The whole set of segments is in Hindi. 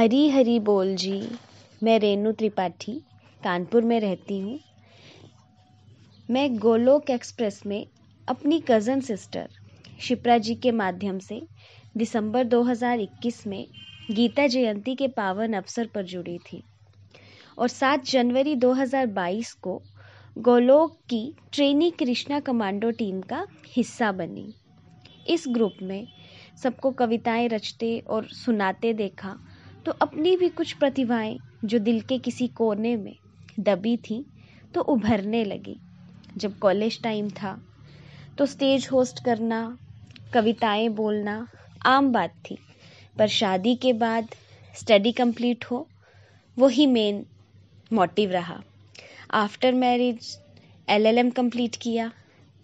हरी हरी बोल जी। मैं रेनू त्रिपाठी, कानपुर में रहती हूँ। मैं गोलोक एक्सप्रेस में अपनी कज़न सिस्टर शिप्रा जी के माध्यम से दिसंबर 2021 में गीता जयंती के पावन अवसर पर जुड़ी थी और 7 जनवरी 2022 को गोलोक की ट्रेनी कृष्णा कमांडो टीम का हिस्सा बनी। इस ग्रुप में सबको कविताएँ रचते और सुनाते देखा तो अपनी भी कुछ प्रतिभाएँ जो दिल के किसी कोने में दबी थी तो उभरने लगी। जब कॉलेज टाइम था तो स्टेज होस्ट करना, कविताएँ बोलना आम बात थी। पर शादी के बाद स्टडी कंप्लीट हो, वही मेन मोटिव रहा। आफ्टर मैरिज एलएलएम कंप्लीट किया।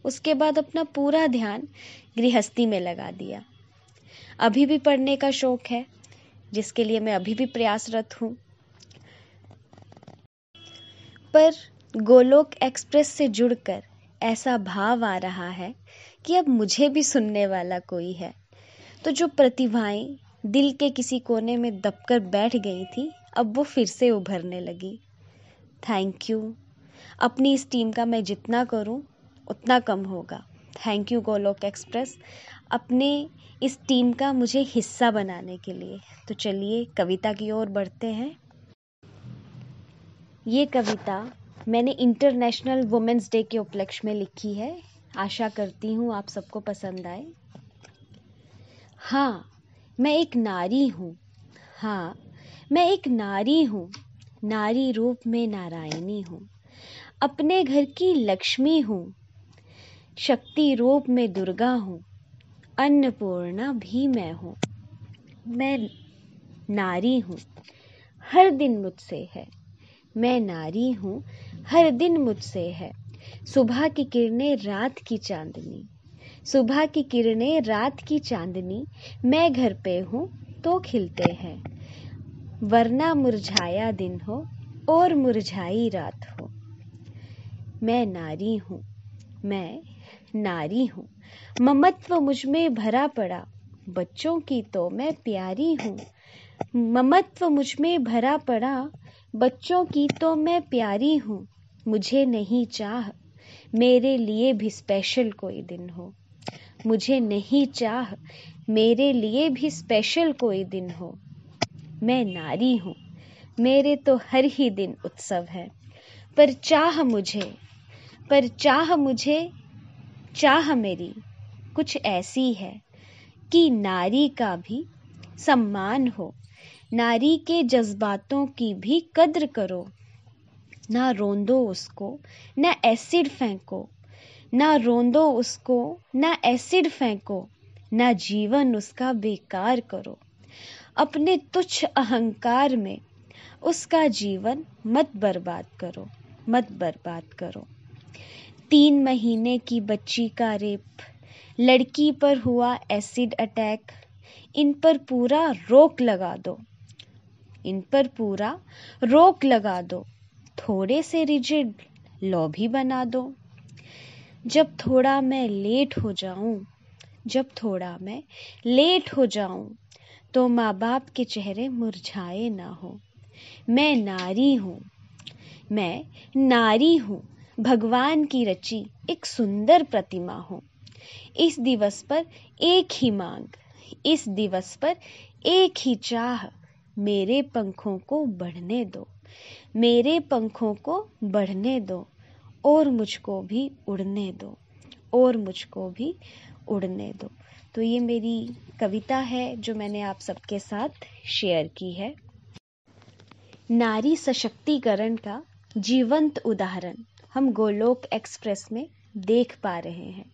उसके बाद अपना पूरा ध्यान गृहस्थी में लगा दिया। अभी भी पढ़ने का शौक है जिसके लिए मैं अभी भी प्रयासरत हूँ। पर गोलोक एक्सप्रेस से जुड़कर ऐसा भाव आ रहा है कि अब मुझे भी सुनने वाला कोई है। तो जो प्रतिभाएँ दिल के किसी कोने में दबकर बैठ गई थी, अब वो फिर से उभरने लगी। थैंक यू अपनी इस टीम का मैं जितना करूँ, उतना कम होगा। Thank you Golok express. अपने इस टीम का मुझे हिस्सा बनाने के लिए। तो चलिए, कविता की ओर बढ़ते हैं। ये कविता मैंने इंटरनेशनल वुमेंस डे के उपलक्ष्य में लिखी है। आशा करती हूँ आप सबको पसंद आए। हाँ मैं एक नारी हूँ। हाँ मैं एक नारी हूँ। नारी रूप में नारायणी हूँ। अपने घर की लक्ष्मी हूँ। शक्ति रूप में दुर्गा हूँ। अन्नपूर्णा भी मैं हूँ। मैं नारी हूँ। हर दिन मुझसे है। मैं नारी हूँ। हर दिन मुझसे है। सुबह की किरणें रात की चांदनी। सुबह की किरणें रात की चांदनी। मैं घर पे हूँ तो खिलते हैं। वरना मुरझाया दिन हो और मुरझाई रात हो। मैं नारी हूँ। मैं नारी हूँ। ममत्व मुझमें भरा पड़ा। बच्चों की तो मैं प्यारी हूँ। ममत्व मुझमें भरा पड़ा। बच्चों की तो मैं प्यारी हूँ। मुझे नहीं चाह। मेरे लिए भी स्पेशल कोई दिन हो। मुझे नहीं चाह। मेरे लिए भी स्पेशल कोई दिन हो। मैं नारी हूँ। मेरे तो हर ही दिन उत्सव है। पर चाह मुझे। पर चाह मुझे चाह मेरी कुछ ऐसी है कि नारी का भी सम्मान हो। नारी के जज्बातों की भी कद्र करो। ना रोंदो उसको, ना एसिड फेंको। ना रोंदो उसको, ना एसिड फेंको। ना जीवन उसका बेकार करो। अपने तुच्छ अहंकार में उसका जीवन मत बर्बाद करो, मत बर्बाद करो। तीन महीने की बच्ची का रेप। लड़की पर हुआ एसिड अटैक। इन पर पूरा रोक लगा दो। इन पर पूरा रोक लगा दो। थोड़े से रिजिड लॉ भी बना दो। जब थोड़ा मैं लेट हो जाऊँ, जब थोड़ा मैं लेट हो जाऊँ तो माँ बाप के चेहरे मुरझाए ना हो। मैं नारी हूँ। मैं नारी हूँ। भगवान की रची एक सुंदर प्रतिमा हो। इस दिवस पर एक ही मांग, इस दिवस पर एक ही चाह, मेरे पंखों को बढ़ने दो, मेरे पंखों को बढ़ने दो, और मुझको भी उड़ने दो, और मुझको भी उड़ने दो। तो ये मेरी कविता है जो मैंने आप सबके साथ शेयर की है। नारी सशक्तिकरण का जीवंत उदाहरण। हम गोलोक एक्सप्रेस में देख पा रहे हैं।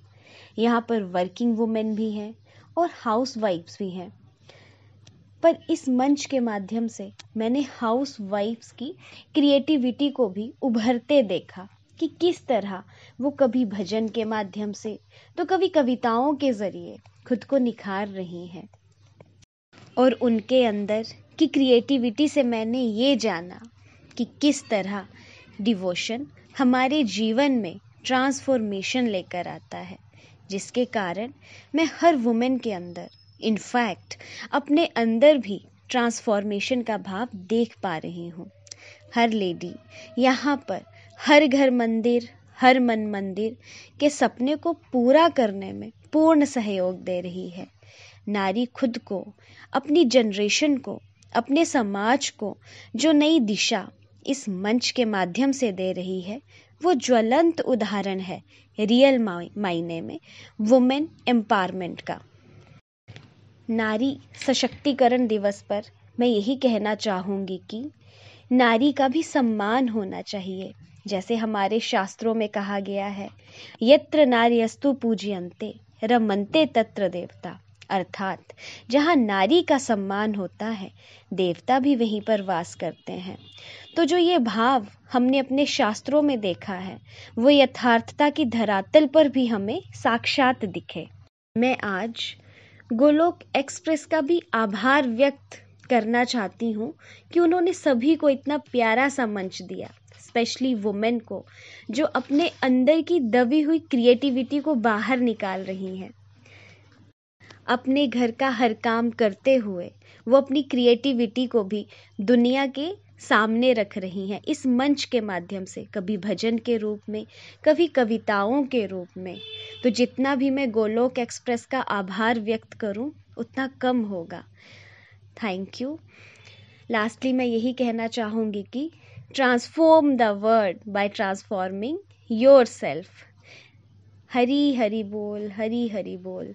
यहाँ पर वर्किंग वुमेन भी हैं और हाउस वाइफ्स भी हैं। पर इस मंच के माध्यम से मैंने हाउस वाइफ्स की क्रिएटिविटी को भी उभरते देखा कि किस तरह वो कभी भजन के माध्यम से तो कभी कविताओं के ज़रिए खुद को निखार रही हैं। और उनके अंदर की क्रिएटिविटी से मैंने ये जाना कि किस तरह डिवोशन हमारे जीवन में ट्रांसफॉर्मेशन लेकर आता है, जिसके कारण मैं हर वुमेन के अंदर इनफैक्ट अपने अंदर भी ट्रांसफॉर्मेशन का भाव देख पा रही हूँ। हर लेडी यहाँ पर हर घर मंदिर, हर मन मंदिर के सपने को पूरा करने में पूर्ण सहयोग दे रही है। नारी खुद को, अपनी जनरेशन को, अपने समाज को जो नई दिशा इस मंच के माध्यम से दे रही है। वो ज्वलंत उदाहरण है रियल मायने में, वुमेन एम्पावरमेंट का। नारी सशक्तिकरण दिवस पर मैं यही कहना चाहूँगी कि नारी का भी सम्मान होना चाहिए, जैसे हमारे शास्त्रों में कहा गया है, यत्र नार्यस्तु पूज्यंते रमनते तत्र देवता। अर्थात, जहाँ नारी का सम्मान होता है, देवता भी वहीं पर वास करते हैं। तो जो ये भाव हमने अपने शास्त्रों में देखा है, वो यथार्थता की धरातल पर भी हमें साक्षात दिखे। मैं आज गोलोक एक्सप्रेस का भी आभार व्यक्त करना चाहती हूँ कि उन्होंने सभी को इतना प्यारा सा मंच दिया, स्पेशली वुमेन को, जो अपने अंदर की दबी हुई क्रिएटिविटी को बाहर निकाल रही हैं। अपने घर का हर काम करते हुए, वो अपनी क्रिएटिविटी को भी दुनिया के सामने रख रही हैं। इस मंच के माध्यम से, कभी भजन के रूप में, कभी कविताओं के रूप में। तो जितना भी मैं गोलोक एक्सप्रेस का आभार व्यक्त करूँ, उतना कम होगा। थैंक यू लास्टली मैं यही कहना चाहूँगी कि transform the world by transforming yourself Hari Hari बोल, हरी हरी बोल।